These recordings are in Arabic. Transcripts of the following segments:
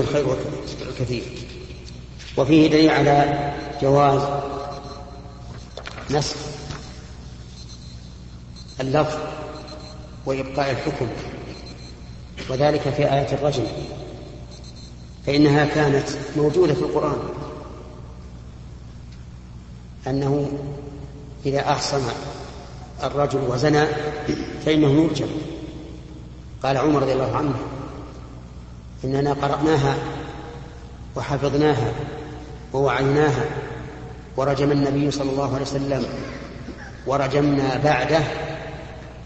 الخير الكثير وفيه دليل على جواز نسخ اللفظ وإبقاء الحكم وذلك في آية الرجم. فإنها كانت موجودة في القرآن. أنه إذا أحصن الرجل وزنى فإنه يرجم. قال عمر رضي الله عنه إننا قرأناها وحفظناها ووعيناها ورجم النبي صلى الله عليه وسلم ورجمنا بعده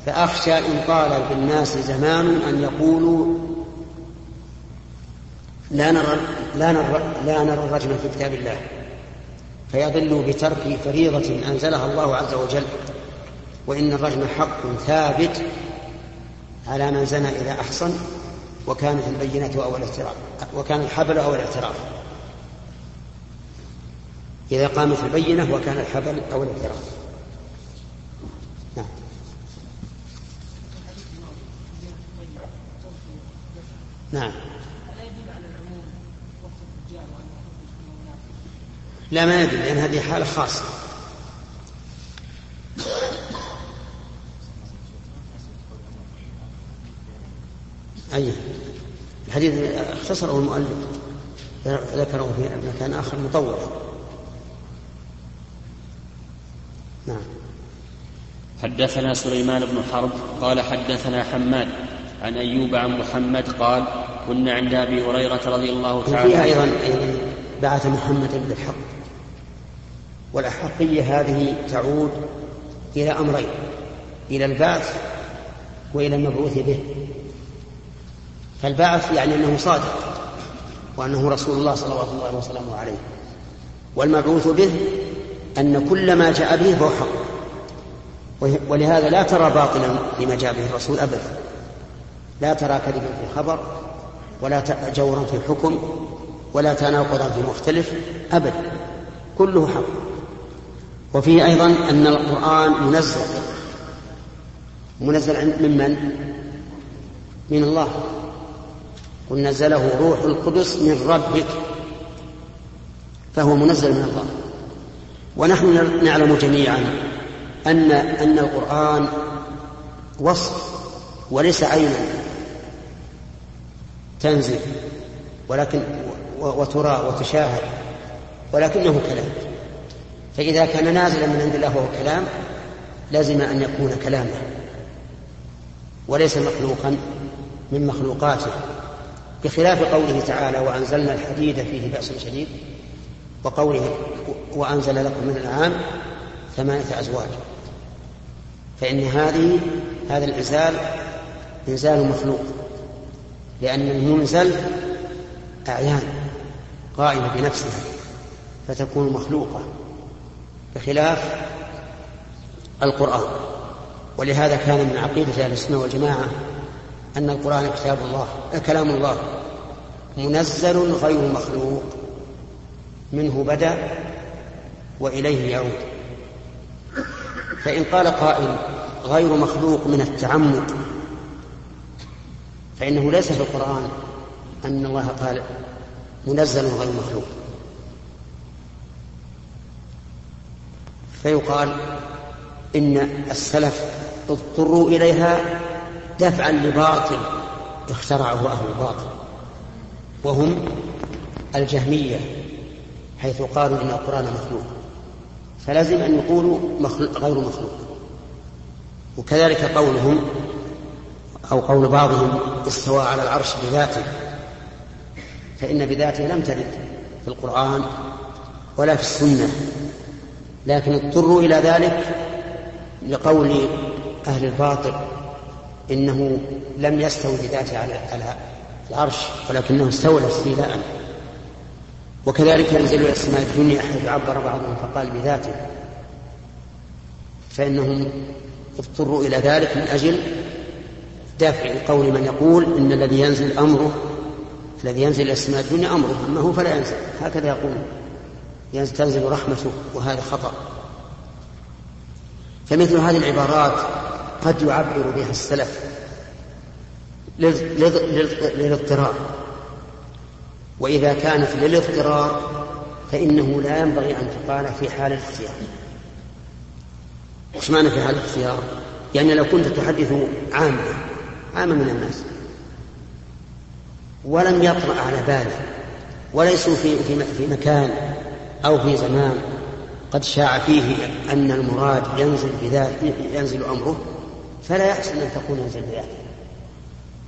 فأخشى إن طال بالناس زمان أن يقولوا لا نرى لا نرى لا نرى الرجم في كتاب الله فيضلوا بترك فريضة أنزلها الله عز وجل وإن الرجم حق ثابت على من زنى إذا أحصن. وكانت البينة أو الاعتراف وكان الحبل أو الاعتراف إذا قامت البينة وكان الحبل أو الاعتراف نعم. نعم. لا ما يدل لأن هذه حالة خاصة. أي. الحديث اختصره المؤلف. ذكره في مكان آخر مطول نعم. حدثنا سليمان بن حرب قال حدثنا حماد عن أيوب عن محمد قال كنا عند أبي هريرة رضي الله تعالى فيها أيضا بعث محمد بالحق. والأحقية هذه تعود إلى أمرين إلى البعث وإلى المبعوث به. فالبعث يعني أنه صادق وأنه رسول الله صلى الله وسلم عليه. والمبعوث به أن كل ما جاء به فهو حق. ولهذا لا ترى باطلا لما جاء به الرسول أبدا. لا ترى كذبا في الخبر ولا جورا في الحكم ولا تناقضا في مختلف أبدا. كله حق. وفيه أيضا أن القرآن منزل منزل ممن من الله. قل نزله روح القدس من ربك فهو منزل من الله ونحن نعلم جميعا أن أن القرآن وصف وليس عينا تنزل ولكن وترى وتشاهد ولكنه كلام. فإذا كان نازلا من عند الله وهو كلام لازم أن يكون كلاما وليس مخلوقا من مخلوقاته. بخلاف قوله تعالى وأنزلنا الحديد فيه بأس شديد وقوله وأنزل لكم من الأنعام ثمانية أزواج. فإن هذه هذا الإنزال إنزال مخلوق لأن المنزل أعيان قائمة بنفسها فتكون مخلوقة بخلاف القرآن. ولهذا كان من عقيدة أهل السنة والجماعة أن القرآن كتاب الله كلام الله. منزل غير مخلوق. منه بدأ وإليه يعود. فإن قال قائل غير مخلوق من التعمد فإنه ليس في القرآن أن الله قال منزل غير مخلوق. فيقال إن السلف اضطروا إليها دفعا لباطل اخترعه أهل الباطل. وهم الجهمية حيث قالوا إن القرآن مخلوق. فلازم أن يقولوا مخلوق غير مخلوق. وكذلك قولهم أو قول بعضهم استوى على العرش بذاته فإن بذاته لم ترد في القرآن ولا في السنة. لكن اضطروا إلى ذلك لقول أهل الباطل إنه لم يستوي بذاته على العرش ولكنه استولى استيلاء وكذلك ينزل إلى السماء الدنيا حيث عبر بعضهم فقال بذاته. فإنهم اضطروا إلى ذلك من أجل دافع قول من يقول إن الذي ينزل أمره الذي ينزل إلى السماء الدنيا أمره أما هو فلا ينزل. هكذا يقول. ينزل تنزل رحمته وهذا خطأ. فمثل هذه العبارات قد يعبر بها السلف. للاضطرار. وإذا كانت للاضطرار فإنه لا ينبغي أن تقال في حال الاختيار. وش معنى في حال الاختيار؟ يعني لو كنت تحدث عامة عامة من الناس ولم يطرأ على باله وليسوا في, في, في مكان أو في زمان قد شاع فيه أن المراد ينزل بذلك ينزل أمره فلا يحسن أن تقول ينزل بذلك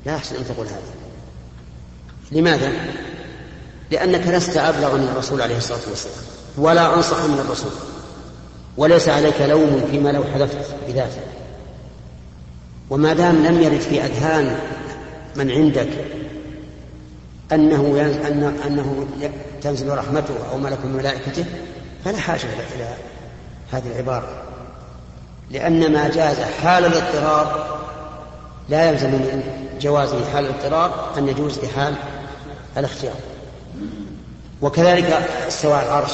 لا يحسن أن تقول هذا. لماذا؟ لأنك لست أبلغ من الرسول عليه الصلاة والسلام ولا أنصح من الرسول. وليس عليك لوم فيما لو حلفت بذاته. وما دام لم يرد في أذهان من عندك أنه أن أنه تنزل رحمته أو ملك من ملائكته فلا حاجة إلى هذه العبارة. لأن ما جاز حال الاضطرار لا يلزم من جوازه حال الاضطرار أن يجوز في حال الاختيار. وكذلك استواء العرش.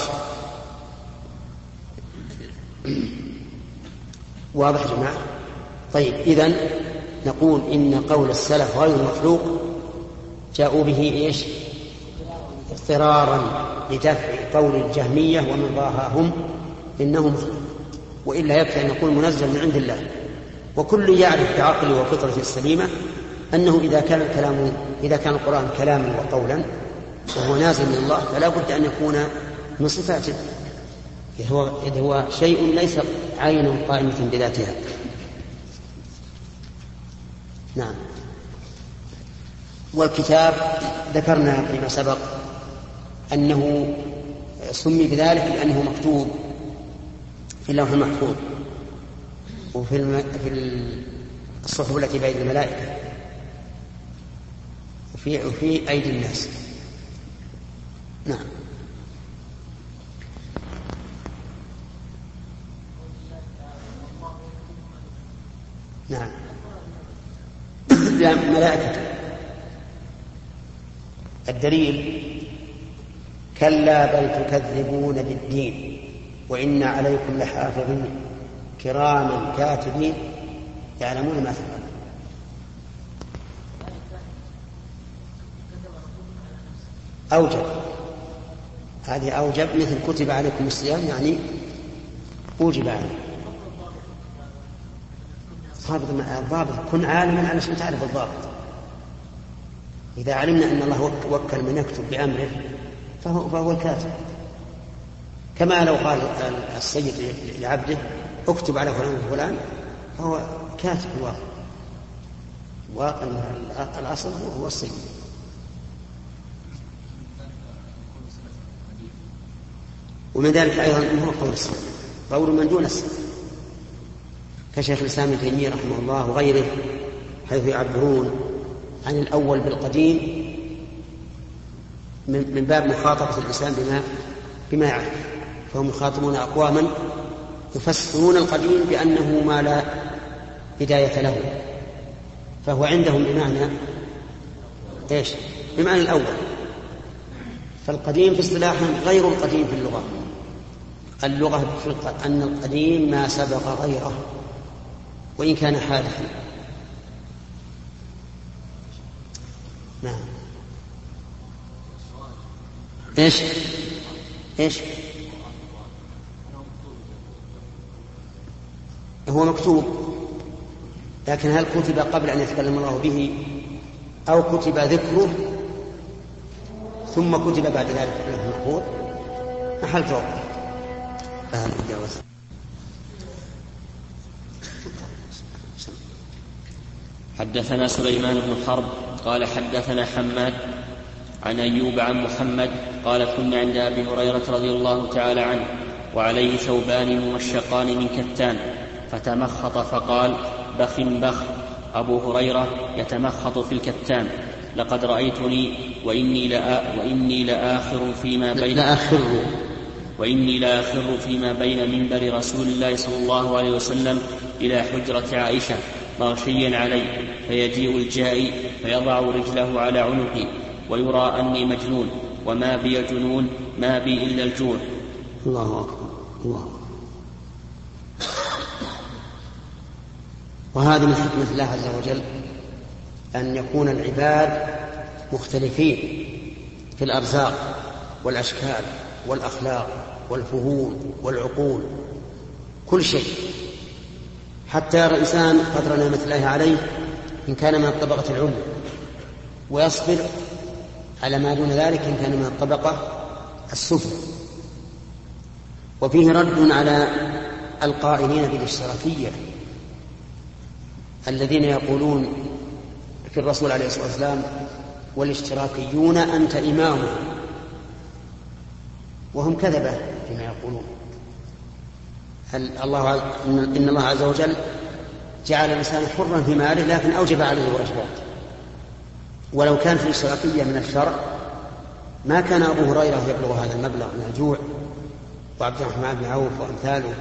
واضح يا جماعة؟ طيب إذا نقول إن قول السلف غير مخلوق جاءوا به إيش؟ اضطرارا لدفع قول الجهمية ومن ضاهاهم إنه مخلوق. وإلا يكفي أن نقول منزل من عند الله. وكل يعرف بعقله وفطرته السليمة أنه إذا كان الكلام إذا كان القرآن كلاما وقولا وهو نازل من الله فلا بد أن يكون من صفاته. إذ هو, إذ هو شيء ليس عينا قائمة بذاتها. نعم. والكتاب ذكرنا فيما سبق أنه سمي بذلك لأنه مكتوب في اللوح المحفوظ. وفي الم... في الصحف التي بين الملائكة. وفي وفي أيدي الناس. نعم. نعم. لا ملائكة. الدليل كلا بل تكذبون بالدين وإن عليكم لحافظين. كراما كاتبين يعلمون ما تفعلون أوجب. هذه أوجب مثل كتب عليكم الصيام يعني أوجب عليكم. ضابط الضابط كن عالما علشان تعرف الضابط. إذا علمنا أن الله وكل من يكتب بأمره فهو, فهو الكاتب. كما لو قال السيد لعبده اكتب على فلان وفلان فهو كاتب الواقع واقع الأصل هو السيد ومن ذلك أيضا أنه قول السنة قول من دون السنة كشيخ الإسلام ابن تيمية رحمه الله وغيره حيث يعبرون عن الأول بالقديم من باب مخاطبة الإنسان بما بما يعرف. فهم يخاطبون أقواما يفسرون القديم بأنه ما لا بداية له. فهو عندهم بمعنى إيش؟ بمعنى الأول. فالقديم في اصطلاحهم غير القديم في اللغة. اللغة في أن القديم ما سبق غيره وإن كان حادثا. نعم. إيش؟ إيش؟ هو مكتوب. لكن هل كتب قبل أن يتكلم الله به؟ أو كتب ذكره ثم كتب بعد ذلك في المحفوظ محل توقف هذا الجواز حدثنا سليمان بن حرب قال حدثنا حماد عن أيوب عن محمد قال كنا عند أبي هريرة رضي الله تعالى عنه وعليه ثوبان موشقان من كتان. فتمخط فقال بخ بخ أبو هريرة يتمخط في الكتان لقد رأيتني وإني لآ وإني لآخر فيما بين لآخر. وإني لآخر فيما بين منبر رسول الله صلى الله عليه وسلم إلى حجرة عائشة مغشيا علي فيجيء الجائي فيضع رجله على عنقي ويرى أني مجنون وما بي جنون ما بي إلا الجوع. الله أكبر الله وهذه من حكمة الله عز وجل أن يكون العباد مختلفين في الأرزاق والأشكال والأخلاق والفهوم والعقول كل شيء. حتى يرى الإنسان قدر نعمة الله عليه إن كان من الطبقة العليا ويصبر على ما دون ذلك إن كان من الطبقة السفلى وفيه رد على القائلين بالإشتراكية الذين يقولون في الرسول عليه الصلاة والسلام والاشتراكيون أنت إمامهم وهم كذبة فيما يقولون. الله إن الله عز وجل جعل الإنسان حرا في ماله لكن أوجب عليه الواجبات ولو كان في الاشتراكية من الشرع ما كان أبو هريرة يبلغ هذا المبلغ من الجوع وعبد الرحمن بن عوف وأمثاله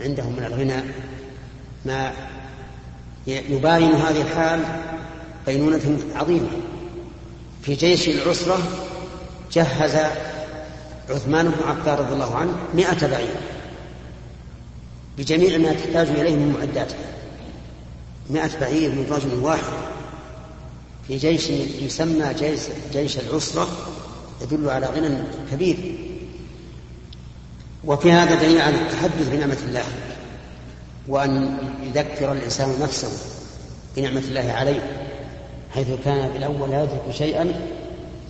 عندهم من الغنى ما يباين هذه الحال بينونة عظيمة. في جيش العسرة جهز عثمان بن عفان رضي الله عنه مئة بعير. بجميع ما تحتاج إليه من معداته مئة بعير من رجل واحد. في جيش يسمى جيش, جيش العسرة يدل على غنى كبير. وفي هذا دليل على التحدث بنعمة الله. وأن يذكر الإنسان نفسه بنعمة الله عليه حيث كان بالأول لا يدرك شيئا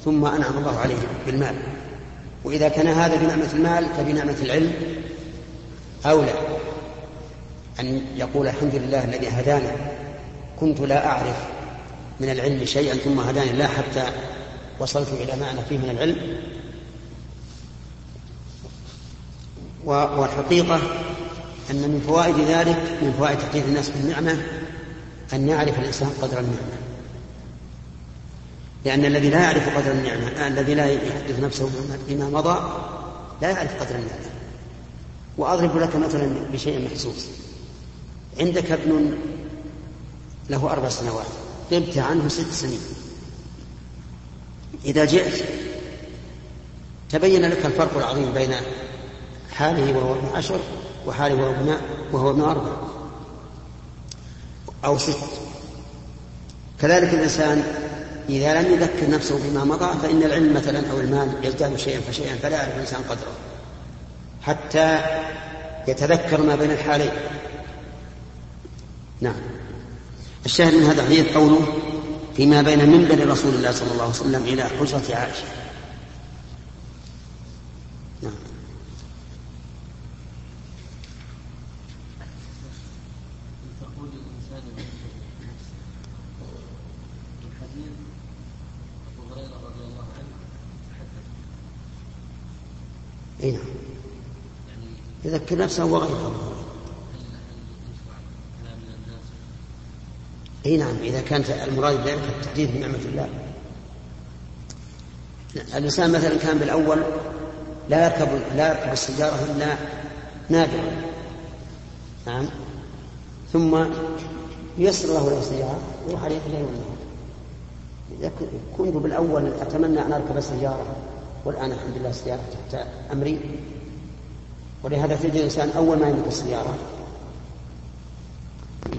ثم أنعم الله عليه بالمال. وإذا كان هذا بنعمة المال فبنعمة العلم أولى أن يقول الحمد لله الذي هدانا كنت لا أعرف من العلم شيئا ثم هداني الله حتى وصلت إلى ما أنا فيه من العلم. والحقيقة أن من فوائد ذلك من فوائد تحديث الناس بالنعمة أن يعرف الإنسان قدر النعمة. لأن الذي لا يعرف قدر النعمة الذي لا يحدث نفسه بما مضى لا يعرف قدر النعمة. وأضرب لك مثلا بشيء محسوس عندك ابن له أربع سنوات غبت عنه ست سنين. إذا جئت تبين لك الفرق العظيم بين حاله وهو ابن عشر. وحاله وهو ابن وهو ابن أربع. أو ست. كذلك الإنسان إذا لم يذكر نفسه بما مضى فإن العلم مثلا أو المال يزداد شيئا فشيئا فلا يعرف الإنسان قدره. حتى يتذكر ما بين الحالين. نعم. الشاهد من هذا الحديث قوله فيما بين منبر رسول الله صلى الله عليه وسلم إلى حجرة عائشة نعم اي نعم يذكر نفسه وغيره إي نعم إذا كانت المراد بذلك التحديث بنعمه الله. الإنسان مثلا كان بالأول لا يركب لا يركب السيارة إلا نادرا. نعم. ثم ييسر له السيارة يروح عليه الليل والنهار كنت بالأول أتمنى أن أركب السيارة والآن الحمد لله السيارة تحت أمري. ولهذا تجد الإنسان أول ما يملك السياره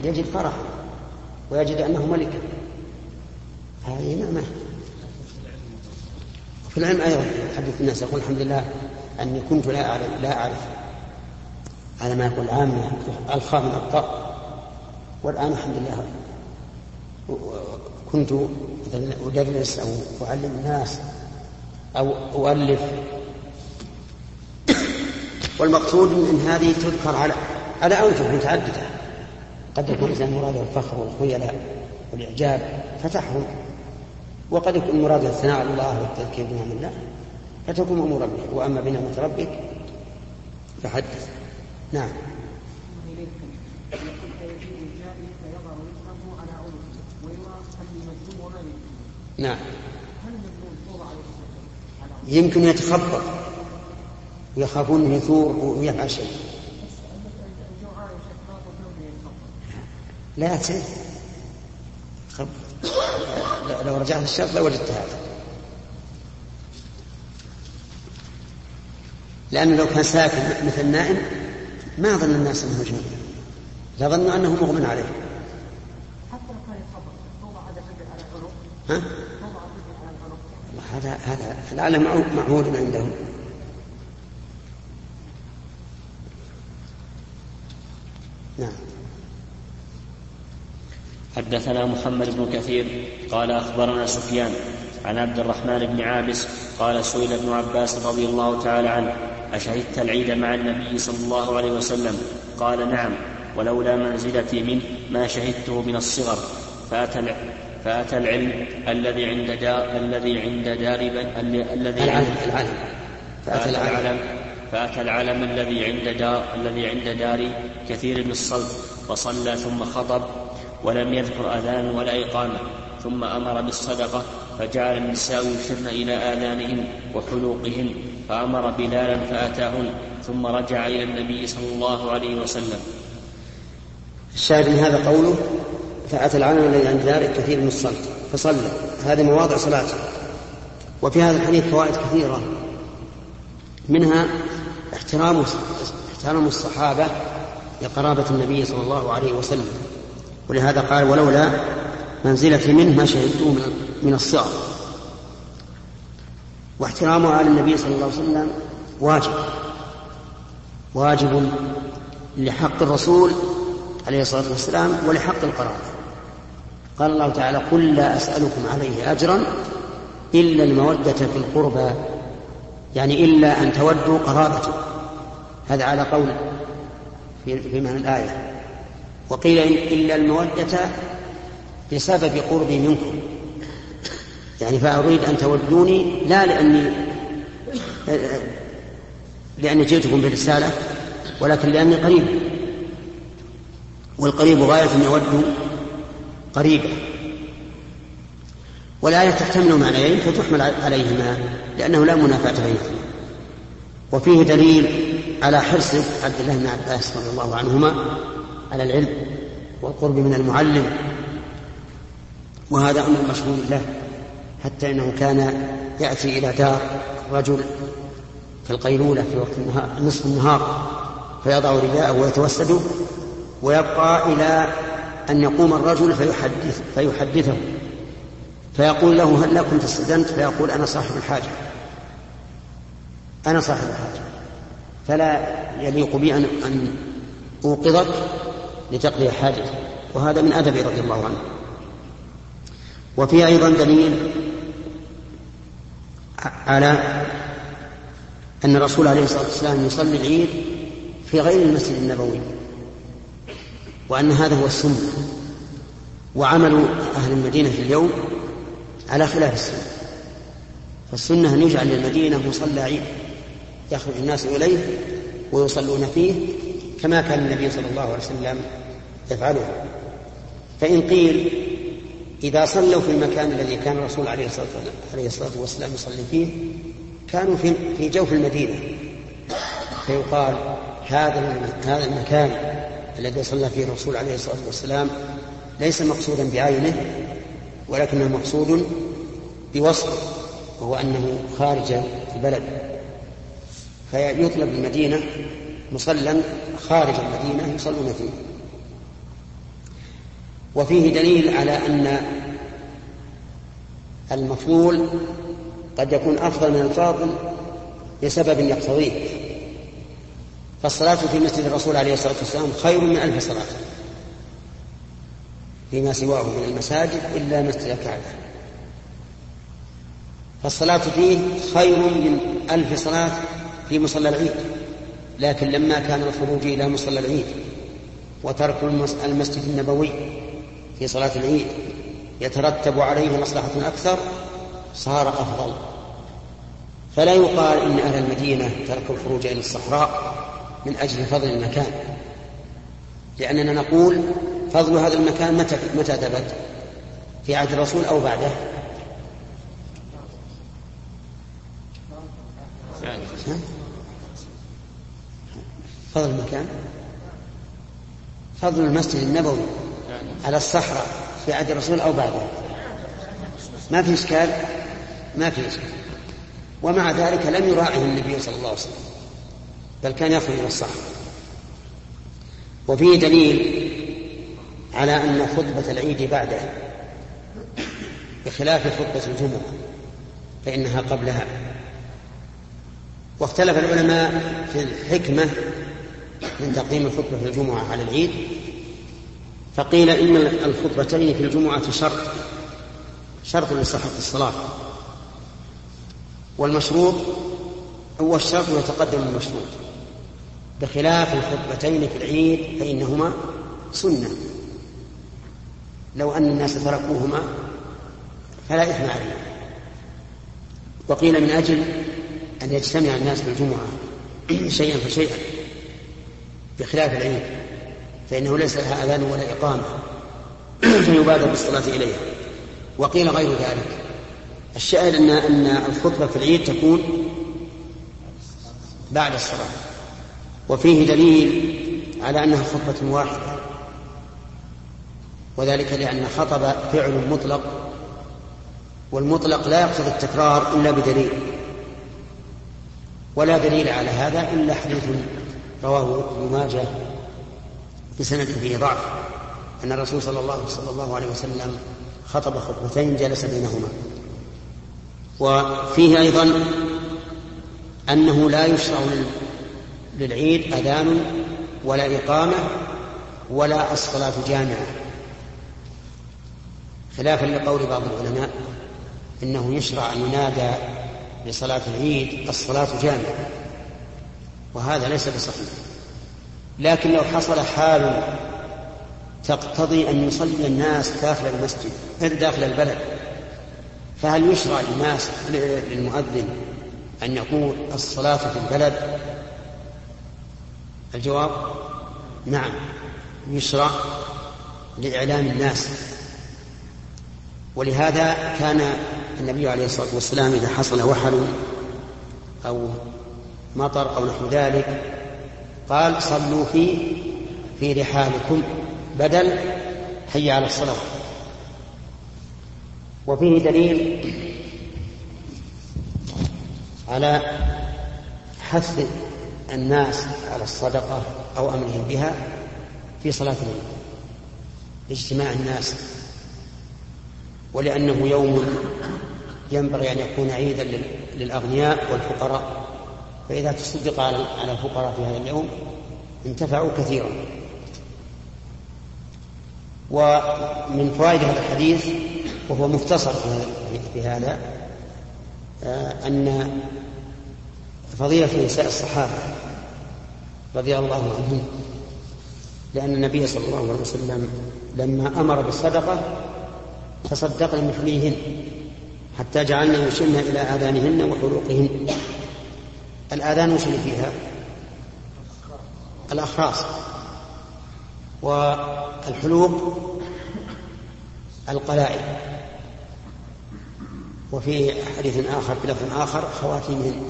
يجد فرحا ويجد أنه ملك. هذه نعمة. في العلم أيضا يحدث الناس يقول الحمد لله أني كنت لا أعرف لا أعرف على ما يقول عامة ألقى من الطاق. والآن الحمد لله كنت أدرس أو أعلم الناس أو أؤلف والمقصود من هذه تذكر على على أوجه متعددة. قد يكون الإنسان مراده الفخر والخيلاء والإعجاب فتحهم وقد يكون مراده الثناء على الله والتذكير بنعم الله فتكون أمور ربك وأما بنعمة ربك فحدث. نعم. نعم. يمكن يتخبط. ويخافون من يثور ويفعل شيء. لا تسير لو رجعت الشرط لوجدت هذا. لأنه لو كان ساكن مثل نائم ما ظن الناس أنه مجنون لظنوا أنه مغمى عليه. حتى لو كان ها؟ هذا هذا العلم معهود عندهم. نعم. حدثنا محمد بن كثير قال أخبرنا سفيان عن عبد الرحمن بن عابس قال سئل ابن عباس رضي الله تعالى عنه أشهدت العيد مع النبي صلى الله عليه وسلم؟ قال نعم ولولا منزلتي منه ما شهدته من الصغر فأتى فأتى العلم الذي عند دار الذي عند دار الذي العلم العلم. فأتى العلم. فأتى العلم الذي عند دار الذي عند دار كثير بن الصلب فصلى ثم خطب ولم يذكر آذان ولا إقامة ثم أمر بالصدقة فجعل النساء يشرن إلى اذانهن وحلوقهن فأمر بلالا فأتاهن ثم رجع إلى النبي صلى الله عليه وسلم. الشاهد من هذا قوله فأتى العلم الذي عند دار كثير من الصلاة فصلى. هذه مواضع صلاته. وفي هذا الحديث فوائد كثيرة. منها احترام احترام الصحابة لقرابة النبي صلى الله عليه وسلم. ولهذا قال ولولا منزلتي منه ما شهدته من الصغر. واحترامه على النبي صلى الله عليه وسلم واجب. واجب لحق الرسول عليه الصلاة والسلام ولحق القرابة. قال الله تعالى قل لا أسألكم عليه أجرا إلا المودة في القربى يعني إلا أن تودوا قرابته. هذا على قول في, في معنى الآية. وقيل إلا المودة بسبب قربي منكم. يعني فأريد أن تودوني لا لأني لأني جئتكم برسالة ولكن لأني قريب. والقريب غاية يود قريبا. والآية تحتمل معنيين فتحمل عليهما لأنه لا منافاة بينهما وفيه دليل على حرص عبد الله بن عباس رضي الله عنهما على العلم والقرب من المعلم وهذا أمر مشهور له حتى إنه كان يأتي إلى دار رجل في القيلولة في وقت النهار نصف النهار فيضع رداءه ويتوسد ويبقى إلى أن يقوم الرجل فيحدث فيحدثه. فيقول له هل كنت استدنت فيقول أنا صاحب الحاجة. أنا صاحب الحاجة. فلا يليق بي أن أن أوقظك لتقضي حاجتك. وهذا من أدبه رضي الله عنه. وفي أيضا دليل على أن الرسول عليه الصلاة والسلام يصلي العيد في غير المسجد النبوي وأن هذا هو السنة. وعمل أهل المدينة في اليوم على خلاف السنة. فالسنة أن يجعل للمدينة مصلى عيد يخرج الناس إليه ويصلون فيه كما كان النبي صلى الله عليه وسلم يفعله. فإن قيل إذا صلوا في المكان الذي كان الرسول عليه الصلاة عليه الصلاة والسلام يصلي فيه كانوا في في جوف المدينة. فيقال هذا هذا المكان الذي صلى فيه الرسول عليه الصلاة والسلام ليس مقصودا بعينه ولكنه مقصود بوصفه وهو أنه خارج البلد. فيطلب المدينة مصلى خارج المدينة يصلون فيه. وفيه دليل على أن المفضول قد يكون أفضل من الفاضل لسبب يقتضيه. فالصلاة في مسجد الرسول عليه الصلاة والسلام خير من ألف صلاة. فيما سواه من المساجد إلا مسجد الكعبة فالصلاة فيه خير من ألف صلاة في مصلى العيد لكن لما كان الخروج إلى مصلى العيد وترك المسجد النبوي في صلاة العيد يترتب عليه مصلحة أكثر صار أفضل. فلا يقال إن أهل المدينة تركوا الخروج إلى الصحراء من أجل فضل المكان لأننا نقول فضل هذا المكان متى متى ثبت؟ في عهد الرسول أو بعده؟ فضل المكان. فضل المسجد النبوي على الصحراء في عهد الرسول أو بعده. ما في إشكال؟ ما في إشكال. ومع ذلك لم يراعه النبي صلى الله عليه وسلم بل كان يخرج إلى الصحراء. وفيه دليل على أن خطبة العيد بعده بخلاف خطبة الجمعة فإنها قبلها. واختلف العلماء في الحكمة من تقديم الخطبة في الجمعة على العيد فقيل إن الخطبتين في الجمعة شرط شرط لصحة الصلاة. والمشروط هو الشرط يتقدم المشروط بخلاف الخطبتين في العيد فإنهما سنة. لو أن الناس تركوهما فلا إثم عليهم. وقيل من أجل أن يجتمع الناس في الجمعة شيئا فشيئا بخلاف العيد فإنه ليس لها أذان ولا إقامة فيبادر بالصلاة إليها. وقيل غير ذلك. الشاهد أن أن الخطبة في العيد تكون بعد الصلاة. وفيه دليل على أنها خطبة واحدة. وذلك لأن خطب فعل مطلق والمطلق لا يقتضي التكرار إلا بدليل ولا دليل على هذا إلا حديث رواه ابن ماجه بسند فيه ضعف أن الرسول صلى الله صلى الله عليه وسلم خطب خطبتين جلس بينهما. وفيه أيضا أنه لا يشرع للعيد أذان ولا إقامة ولا الصلاة جامعة. خلافا لقول بعض العلماء إنه يشرع أن ينادى لصلاة العيد الصلاة جامعة وهذا ليس بصحيح. لكن لو حصل حال تقتضي أن يصلي الناس داخل المسجد داخل البلد فهل يشرع للناس للمؤذن أن يقول الصلاة في البلد؟ الجواب نعم يشرع لإعلام الناس. ولهذا كان النبي عليه الصلاة والسلام إذا حصل وحل أو مطر أو نحو ذلك قال صلوا في في رحالكم بدل حي على الصلاة. وفيه دليل على حث الناس على الصدقة أو أمرهم بها في صلاة العيد. لاجتماع الناس ولأنه يوم ينبغي أن يكون عيدا للأغنياء والفقراء. فإذا تصدق على الفقراء في هذا اليوم انتفعوا كثيرا. ومن فوائد هذا الحديث وهو مختصر في هذا آه، أن فضيلة نساء الصحابة رضي الله عنهم لأن النبي صلى الله عليه وسلم لما أمر بالصدقة تصدقن مثليهن حتى جعلنا يشن إلى آذانهن وحلوقهن الآذان وش فيها؟ الأخراس والحلوق القلائد وفي حديث آخر بلفظ آخر خواتيمهن.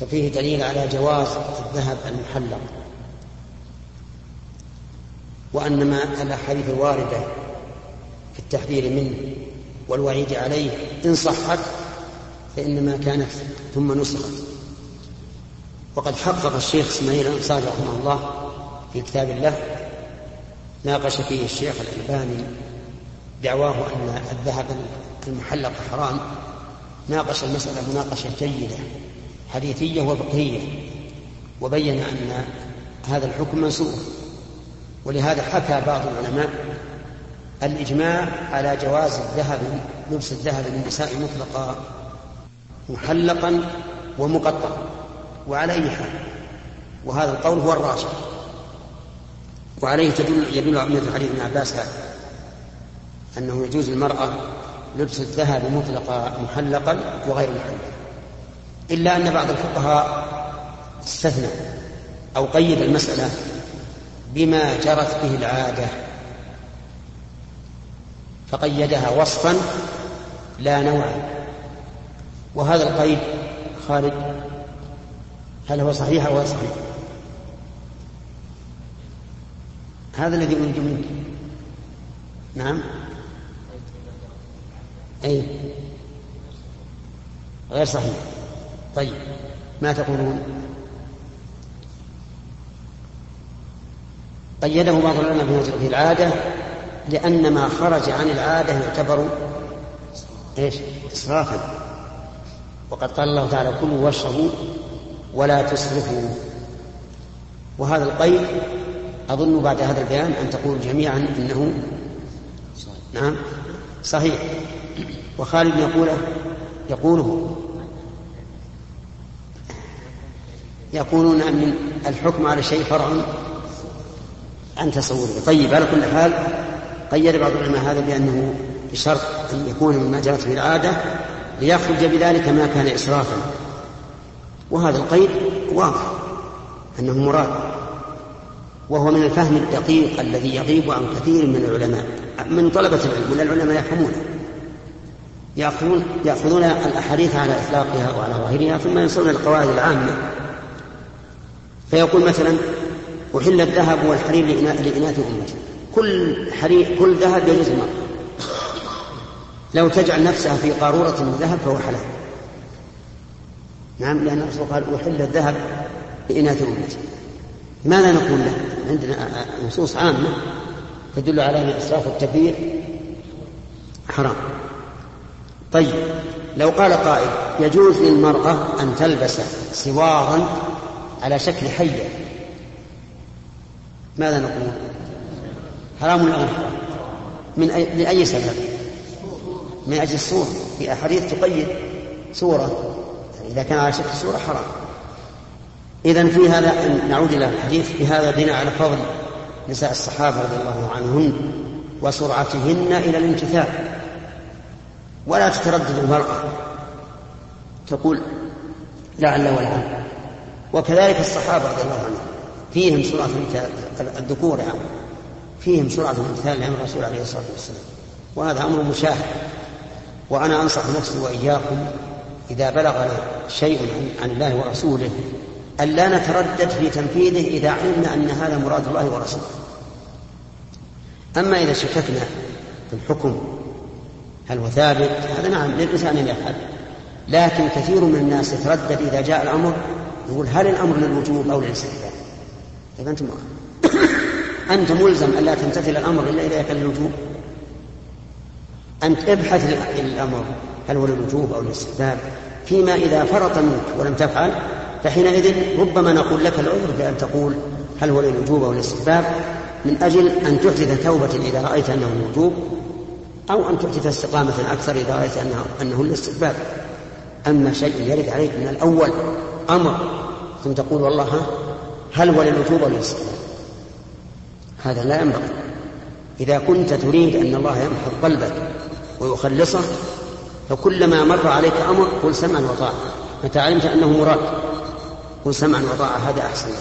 ففيه دليل على جواز الذهب المحلق. وأن ما الأحاديث الواردة التحذير منه والوعيد عليه. إن صحت فإنما كانت ثم نسخت. وقد حقق الشيخ إسماعيل الأنصاري رحمه الله في كتاب الله ناقش فيه الشيخ الألباني دعواه أن الذهب المحلق حرام ناقش المسألة مناقشة جيدة حديثية وفقهية وبين أن هذا الحكم منسوخ. ولهذا حكى بعض العلماء الإجماع على جواز الذهب لبس الذهب للنساء مطلقا محلقا ومقطعا وعلى أي حال. وهذا القول هو الراجح. وعليه تدل يدل مثل حديث ابن عباس هذا أنه يجوز للمرأة لبس الذهب مطلقا محلقا وغير محلق. إلا أن بعض الفقهاء استثنى أو قيد المسألة بما جرت به العادة فقيدها وصفا لا نوعا وهذا القيد خالد هل هو صحيح أو غير صحيح؟ هذا الذي أريد منك. نعم. أي. غير صحيح. طيب. ما تقولون؟ قيده بعض العلماء في العادة لأن ما خرج عن العادة يعتبر إيش؟ إسرافا. وقد قال الله تعالى كلوا واشربوا ولا تسرفوا. وهذا القيد أظن بعد هذا البيان أن تقول جميعا إنه نعم صحيح. وخالد يقوله يقوله يقولون من الحكم على شيء فرع. عن تصوره طيب على كل حال قيد بعض العلماء هذا بأنه بشرط أن يكون مما جرت به العادة ليخرج بذلك ما كان إسرافا. وهذا القيد واضح أنه مراد وهو من الفهم الدقيق الذي يغيب عن كثير من العلماء من طلبة العلم من العلماء يفهمونه يأخذون يأخذون الأحاديث على إطلاقها وعلى ظاهرها ثم ينصرون القواعد العامة. فيقول مثلا أحل الذهب والحرير لإناث أمتي. كل حرير كل ذهب يجوز المرأة لو تجعل نفسها في قارورة من ذهب فهو حلال. نعم لأن الرسول قال أحل الذهب لإناث أمتي. ماذا نقول له؟ عندنا نصوص عامة تدل على أن الإسراف والتبذير حرام. طيب لو قال قائل يجوز للمرأة أن تلبس سوارا على شكل حية ماذا نقول؟ حرام حرام؟ من أي... لأي سبب؟ من أجل الصورة. في أحاديث تقيد صورة. إذا كان على شكل صورة حرام. إذا في هذا نعود إلى الحديث. في هذا بناء على فضل نساء الصحابة رضي الله عنهن وسرعتهن إلى الامتثال ولا تتردد المرأة. تقول لعل ولعل. وكذلك الصحابة رضي الله عنهم. فيهم سرعة الذكور يعني. فيهم سرعة الامتثال لأمر الرسول عليه الصلاة والسلام. وهذا أمر مشاهد. وأنا أنصح نفسي وإياكم إذا بلغنا شيء عن الله ورسوله أن لا نتردد في تنفيذه إذا علمنا أن هذا مراد الله ورسوله. أما إذا شككنا في الحكم هل هو ثابت؟ هذا نعم للإنسان أن يفعل. لكن كثير من الناس يتردد إذا جاء الأمر يقول هل الأمر للوجوب أو للاستحباب طيب أنت أنت ملزم ألا تمتثل الأمر إلا إذا كان للوجوب. أنت ابحث الأمر هل هو للوجوب أو للاستحباب. فيما إذا فرط منك ولم تفعل فحينئذ ربما نقول لك العذر بأن تقول هل هو للوجوب أو للاستحباب. من أجل أن تحدث توبة إذا رأيت أنه الوجوب أو أن تحدث استقامة أكثر إذا رأيت أنه, أنه الاستحباب أما شيء يرد عليك من الأول أمر ثم تقول والله هل هو للوجوب أو للاستحباب؟ هذا لا ينبغي إذا كنت تريد أن الله يمحض قلبك ويخلصه فكلما مر عليك أمر قل سمعا وطاعة. متى علمت أنه مراد قل سمعا وطاعة هذا أحسن لك.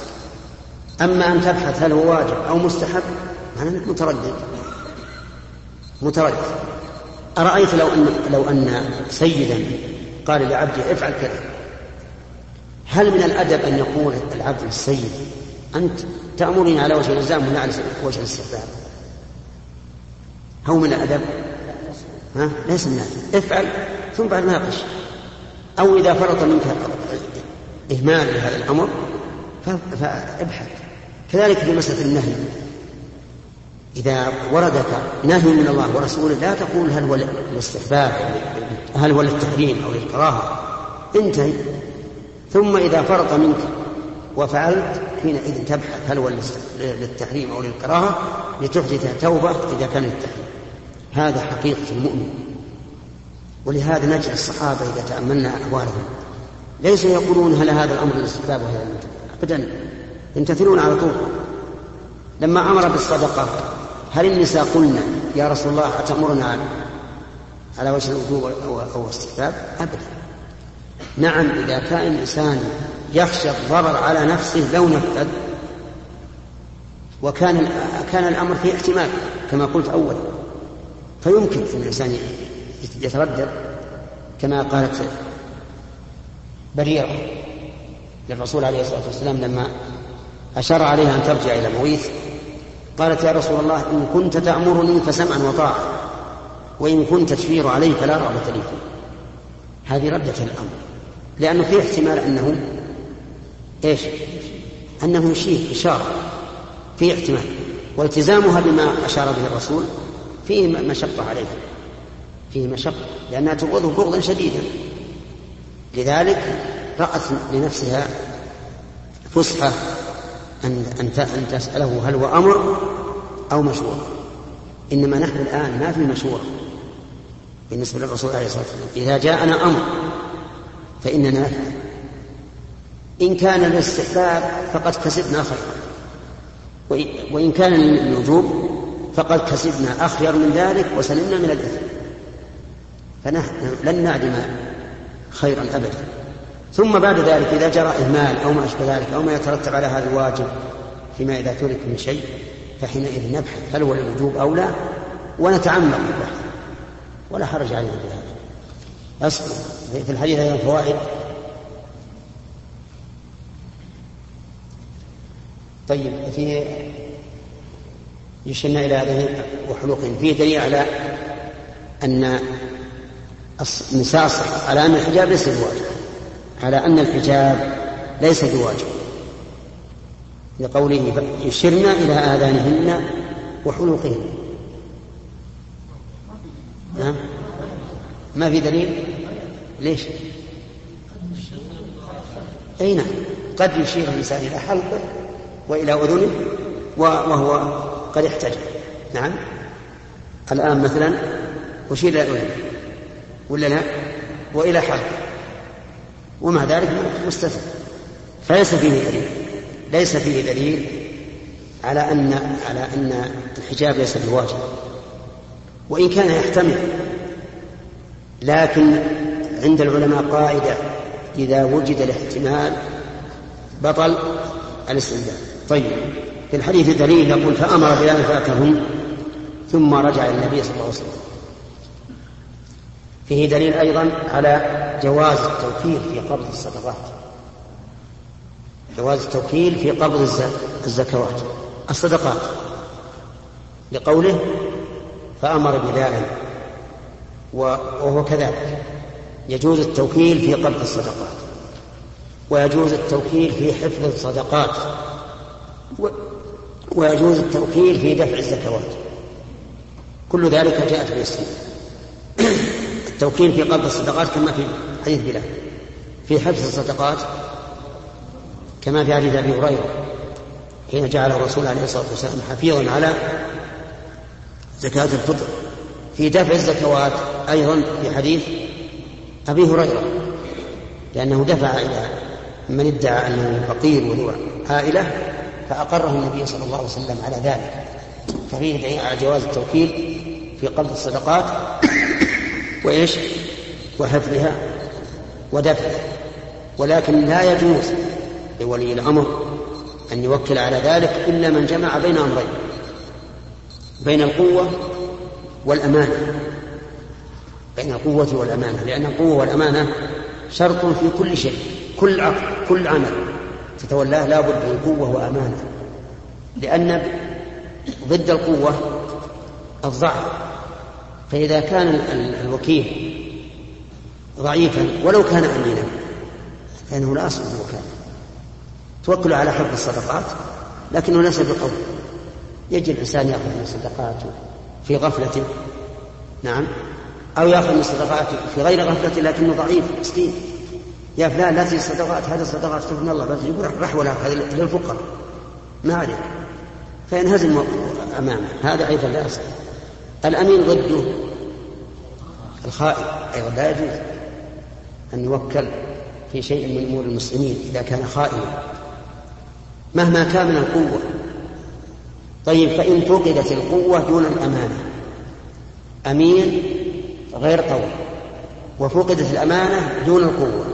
أما أن تبحث هل هو واجب أو مستحب معنى أنك متردد. متردد. أرأيت لو أن لو أن سيدا قال لعبده افعل كذا. هل من الأدب أن يقول العبد للسيد أنت تأمرني على وجه الإلزام ولا على وجه الاستحباب؟ هو من الأدب. ها؟ ليس من الأدب. افعل ثم بعد ناقش أو إذا فرط منك إهمال لهذا الأمر فابحث. كذلك في مسألة النهي. إذا وردك نهي من الله ورسوله لا تقول هل هو للاستحباب هل هو للتحريم أو للكراهة. انتهي. ثم إذا فرط منك وفعلت حينئذ تبحث هل هو للتحريم أو للكراهة؟ لتحدث توبة إذا كان للتحريم. هذا حقيقة المؤمن. ولهذا نجد الصحابة إذا تأملنا أحوالهم. ليسوا يقولون هل هذا الأمر للاستحباب وهذا أبدا. يمتثلون على طول. لما أمر بالصدقة هل النساء قلنا يا رسول الله أتأمرنا على وجه الوجوب أو الاستحباب أبدا. نعم إذا كان الإنسان يخشى الضرر على نفسه لو نفذ وكان كان الأمر فيه احتمال كما قلت أولا فيمكن أن الإنسان يتردد كما قالت بريرة للرسول عليه الصلاة والسلام لما أشار عليها أن ترجع إلى مويث قالت يا رسول الله إن كنت تأمرني فسمعا وطاعة وإن كنت تشير علي فلا رغبة لي فيه. هذه ردة الأمر لأنه في احتمال أنه إيش؟ أنه يشير إشارة في احتمال والتزامها بما أشار به الرسول فيه مشقة عليه فيه مشقة لأنها تبغضه بغضا شديدا لذلك رأت لنفسها فسحة أن أن تسأله هل هو أمر أو مشورة إنما نحن الآن ما في مشورة بالنسبة للرسول عليه الصلاة والسلام إذا جاءنا أمر فإننا نفعل. إن كان الاستحباب فقد كسبنا خيرا. وإن كان الوجوب فقد كسبنا أخير من ذلك وسلمنا من الإثم. فنحن لن نعدم خيرا أبدا. ثم بعد ذلك إذا جرى إهمال أو ما أشبه ذلك أو ما يترتب على هذا الواجب فيما إذا ترك من شيء فحينئذ نبحث هل هو الوجوب أو لا ونتعمق البحث ولا حرج علينا في هذا أصبر. في الحديث أيضا فوائد. طيب في يشرنا إلى هذه وحلوق فيه دليل على أن النساء على أن الحجاب ليس بواجب على أن الحجاب ليس بواجب. لقوله يشرنا إلى آذانهن وحلوقهن. نعم ما في دليل؟ ليش؟ أي نعم قد يشير الإنسان إلى حلقه وإلى أذنه وهو قد احتجب نعم. الآن مثلا أشير إلى أذنه؟ ولا لا؟ وإلى حلقه ومع ذلك مستثنى فليس فيه دليل. ليس فيه دليل على أن على أن الحجاب ليس بواجب وإن كان يحتمل. لكن عند العلماء قاعدة إذا وجد الاحتمال بطل الاستنزاف طيب. في الحديث دليل يقول فأمر بلال فأتهم ثم رجع إلى النبي صلى الله عليه وسلم. فيه دليل أيضا على جواز التوكيل في قبض الصدقات. جواز التوكيل في قبض الزكوات الصدقات. لقوله فأمر بلالا وهو كذلك. يجوز التوكيل في قبض الصدقات ويجوز التوكيل في حفظ الصدقات. ويجوز التوكيل في دفع الزكوات. كل ذلك جاءت في السنة التوكيل في قبض الصدقات كما في حديث بلال. في حفظ الصدقات كما في حديث أبي هريرة حين جعل الرسول عليه الصلاة والسلام حفيظا على زكاة الفطر. في دفع الزكوات أيضا في حديث أبي هريرة لأنه دفع إلى من ادعى أنه فقير وذو عائلة فأقره النبي صلى الله عليه وسلم على ذلك. ففيه دليل على جواز التوكيل في قبض الصدقات وإيش؟ وحفظها ودفعها. ولكن لا يجوز لولي الأمر أن يوكل على ذلك إلا من جمع بين أمرين. بين القوة والأمانة. بين القوة والأمانة. لأن القوة والأمانة شرط في كل شيء. كل عقد كل عمل. تتولاه لا بد من قوة وأمانة. لأن ضد القوة الضعف. فإذا كان الوكيل ضعيفا ولو كان أمينا فإنه لا أصل الوكالة توكل على حفظ الصدقات لكنه ليس بقول يجي الإنسان يأخذ من الصدقات في غفلة نعم أو يأخذ من الصدقات في غير غفلة لكنه ضعيف مسكين. يا فلان لا تجي الصدقات هذه الصدقات من الله بس يقول رح ولا هذه للفقراء. ما عليك. فينهزم أمامه. هذا أيضا لا يصح الأمين ضده. الخائن. أيضا لا يجوز أن يوكل في شيء من أمور المسلمين إذا كان خائنا. مهما كان من القوة. طيب فإن فقدت القوة دون الأمانة. أمين غير قوي. وفقدت الأمانة دون القوة.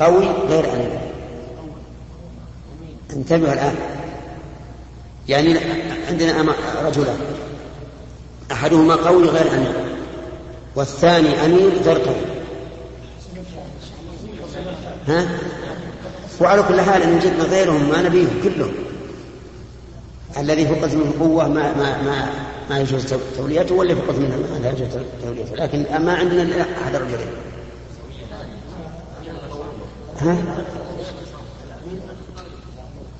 قوي غير أمين انتبهوا الآن. يعني عندنا رجلان. أحدهما قوي غير أمين. والثاني أمين غير قوي. ها؟ وعلى كل حال أن وجدنا غيرهم ما نبيهم كلهم. الذي فقد منه قوة ما ما ما ما يجوز توليته واللي فقد منه ما لا يجوز توليته. لكن ما عندنا إلا أحد الرجلين. ها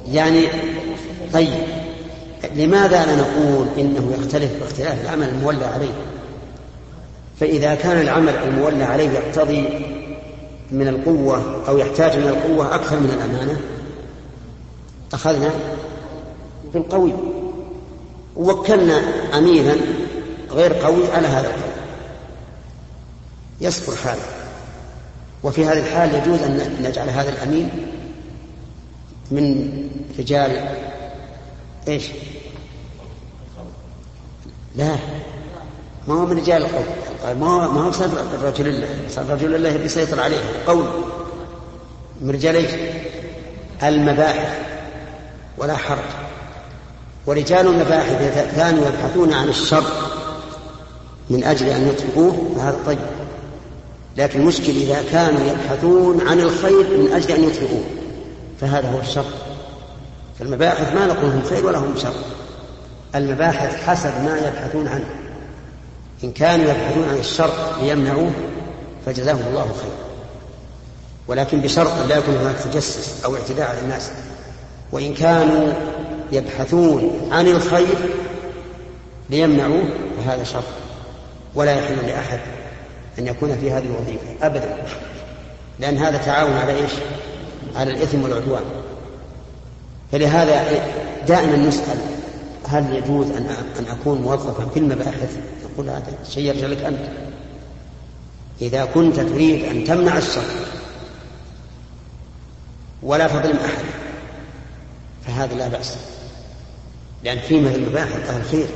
يعني طيب لماذا لا نقول إنه يختلف باختلاف العمل المولى عليه؟ فإذا كان العمل المولى عليه يقتضي من القوة أو يحتاج من القوة أكثر من الأمانة؟ أخذنا بالقوي. ووكلنا أميرا غير قوي على هذا القول. يصبر حاله وفي هذه الحال يجوز أن نجعل هذا الأمين من رجال إيش؟ لا ما هو من رجال القوم. ما هو ما هو صار رجل الله صار رجل الله بيسيطر عليه قول من رجال إيش؟ المباحث ولا حرج. ورجال المباحث كانوا يبحثون عن الشر من أجل أن يتركوه. فهذا طيب. لكن المشكل إذا كانوا يبحثون عن الخير من أجل أن يتركوه فهذا هو الشر. فالمباحث ما نقول هم خير ولا هم شر. المباحث حسب ما يبحثون عنه. إن كانوا يبحثون عن الشر ليمنعوه فجزاهم الله خير. ولكن بشرط لا يكون هناك تجسس أو اعتداء على الناس. وإن كانوا يبحثون عن الخير ليمنعوه فهذا شر. ولا يحل لأحد أن يكون في هذه الوظيفة أبدا. لأن هذا تعاون على إيش؟ على الإثم والعدوان. فلهذا دائما نسأل هل يجوز أن أن أكون موظفا في المباحث؟ نقول هذا شيء يرجع لك أنت. إذا كنت تريد أن تمنع الشر ولا تظلم أحد فهذا لا بأس. لأن في من المباحث أهل خير.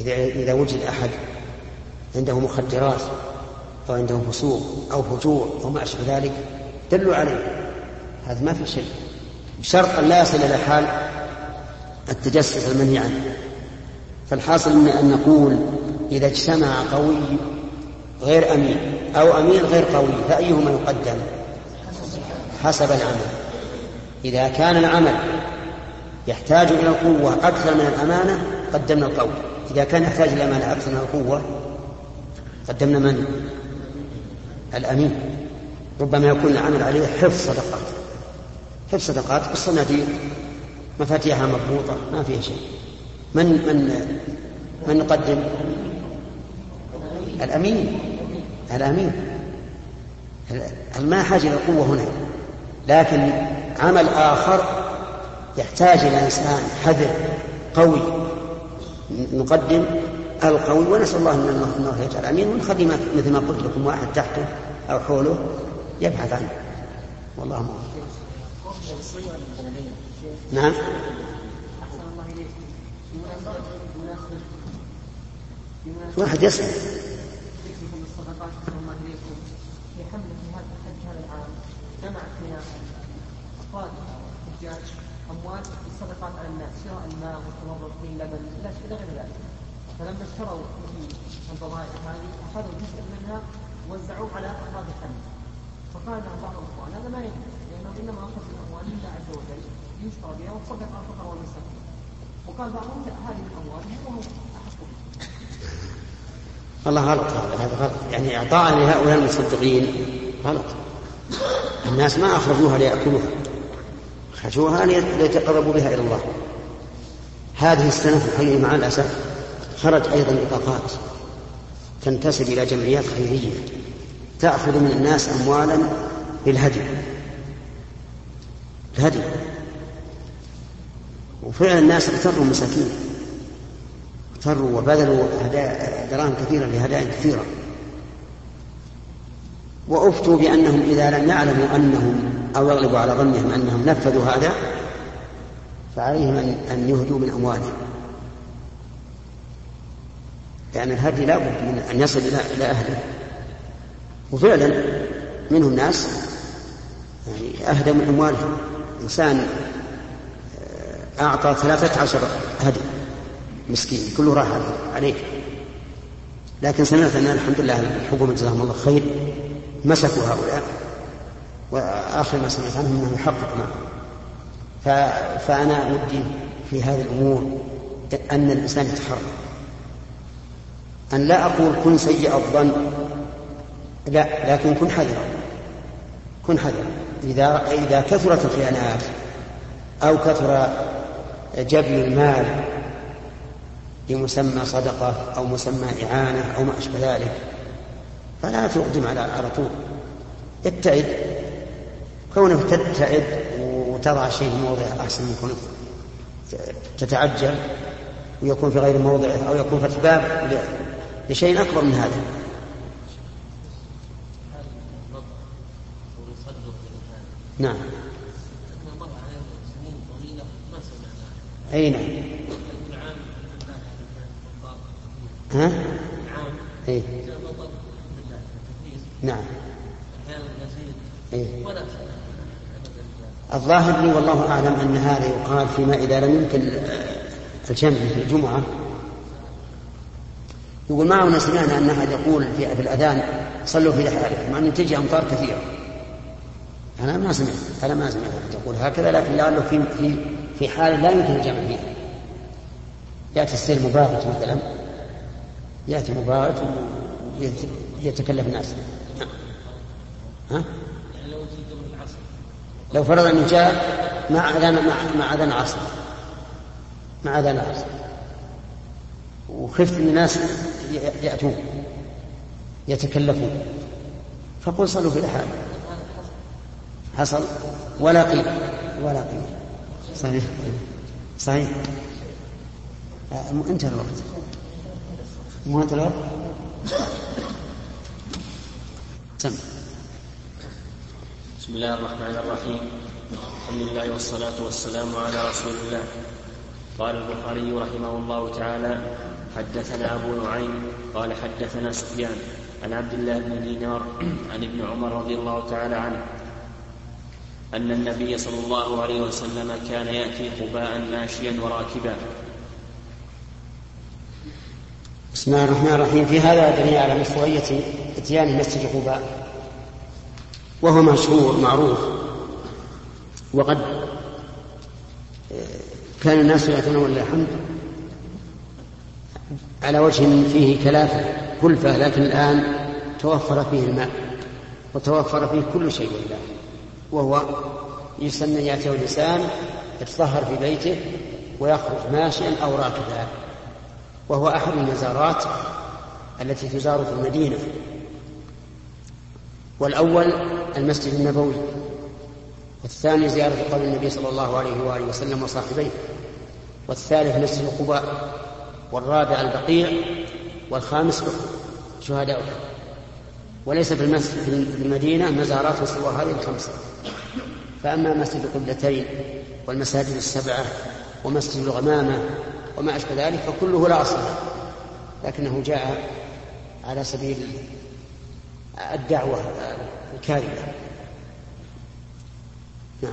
إذا إذا وجد أحد عنده مخدرات أو عنده فسوق أو فجور أو ما أشبه ذلك دلوا عليه. هذا ما في شيء بشرط أن لا يصل إلى حال التجسس المنهي عنه. فالحاصل أن نقول إذا اجتمع قوي غير أمين أو أمين غير قوي فأيهما يقدم؟ حسب العمل. إذا كان العمل يحتاج إلى القوة أكثر من الأمانة قدمنا القول. إذا كان يحتاج إلى الأمانة أكثر من القوة قدمنا من؟ الأمين. ربما يكون العمل عليه حفظ صدقات. حفظ صدقات الصناديق مفاتيحها مربوطة ما فيها شيء. من من من نقدم؟ الأمين. الأمين. ما حاجة إلى القوة هنا. لكن عمل آخر يحتاج إلى إنسان حذر قوي نقدم القوي ونسأل الله أن الله يجعل أمين ونخلي مثل ما قلت لكم واحد تحته أو حوله يبحث عنه. والله ما نعم. واحد يسأل. أموال الصدقات على الناس شراء الماء والتمرد باللبن إلى غير ذلك. فلما اشتروا البضائع هذه اخذوا جزء منها وزعوه على افراد الخليج فقال لهم بعض الأخوان هذا ما يجوز لأنه إنما أخذ من اموال الله عز وجل يشترى بها وتصدق على الفقراء والمساكين وقال بعضهم لا هذه الاموال هو أحق والله غلط هذا هذا غلط. يعني إعطاء لهؤلاء المصدقين غلط. الناس ما أخرجوها ليأكلوها. خشوها ليتقربوا بها إلى الله. هذه السنة في الحقيقة مع الأسف خرج أيضا بطاقات تنتسب إلى جمعيات خيرية تأخذ من الناس أموالا بالهدي. الهدي. وفعلا الناس اغتروا مساكين. اغتروا وبذلوا دراهم كثيرة لهدايا كثيرة. وأفتوا بأنهم إذا لم يعلموا أنهم أو يغلب على ظنهم أنهم نفذوا هذا فعليهم أن يهدوا من أموالهم. لأن الهدي لا بد من أن يصل إلى إلى أهله. وفعلا منهم ناس يعني أهدى من أموالهم. إنسان آه، أعطى ثلاثة عشر هدي. مسكين كله راح عليه. لكن سمعت أن الحمد لله الحكومة جزاهم الله خير مسكوا هؤلاء وآخر ما سمعت عنهم أنه يحقق معهم فأنا ودي في هذه الأمور أن الإنسان يتحرك. أن لا أقول كن سيء الظن. لا لكن كن حذرا. كن حذرا. إذا إذا كثرت الخيانات أو كثر جبل المال لمسمى صدقة أو مسمى إعانة أو ما أشبه ذلك فلا تقدم على على طول. ابتعد. كونك تبتعد وتضع شيء في موضع أحسن من كونك تتعجل ويكون في غير موضعه أو يكون فتح باب لشيء أكبر من هذا. نعم. أي نعم. ها؟ أي نعم. إيه؟ الظاهر لي والله أعلم أن هذا يقال فيما إذا لم يمكن الجمع في الجمعة. يقول معنا سمعنا أن أحد يقول في, الأذان صلوا في رحالكم مع أن تجي أمطار كثيرة. أنا ما سمعت أنا ما سمعت تقول هكذا لكن لعله في في في حال لا يمكن الجمع فيها. يأتي السيل مبارك مثلا. يأتي مبارك ويتكلف الناس. ها؟ لو فرض أنه جاء مع أذان مع, أذان العصر. مع أذان العصر. وخفت أن الناس يأتون يتكلفون. فقل صلوا في الحال حصل؟ ولا قيل. ولا قيل. صحيح. صحيح. انتهى الوقت. مو انتهى الوقت؟ سم بسم الله الرحمن الرحيم. الحمد لله والصلاة والسلام على رسول الله. قال البخاري رحمه الله تعالى حدثنا أبو نعيم قال حدثنا سفيان عن عبد الله بن دينار عن ابن عمر رضي الله تعالى عنه أن النبي صلى الله عليه وسلم كان يأتي قباء ماشيا وراكبا. بسم الله الرحمن الرحيم. في هذا دليل على مشروعية إتيان مسجد قباء وهو مشهور معروف وقد كان الناس يأتون ولله الحمد على وجه فيه كلافة كلفة لكن الآن توفر فيه الماء وتوفر فيه كل شيء لله وهو يسمى يأتيه الإنسان يتطهر في بيته ويخرج ماشيا أو راكبا وهو أحد المزارات التي تزار في المدينة. والأول المسجد النبوي والثاني زيارة قبر النبي صلى الله عليه وآله وسلم وصاحبيه والثالث مسجد قباء والرابع البقيع والخامس شهداء وليس في المسجد في المدينة مزارات سوى هذه الخمسة. فأما مسجد القبلتين والمساجد السبعة ومسجد الغمامة وما أشبه ذلك فكله لا أصل لكنه جاء على سبيل الدعوة الكاذبة نعم.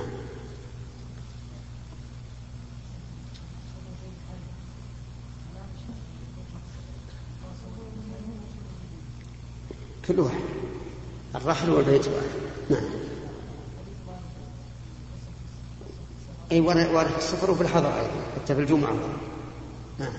كل واحد. الرحل والبيت واحد. نعم. أي وارث السفر وفي الحضر أيضا. حتى في الجمعة. نعم.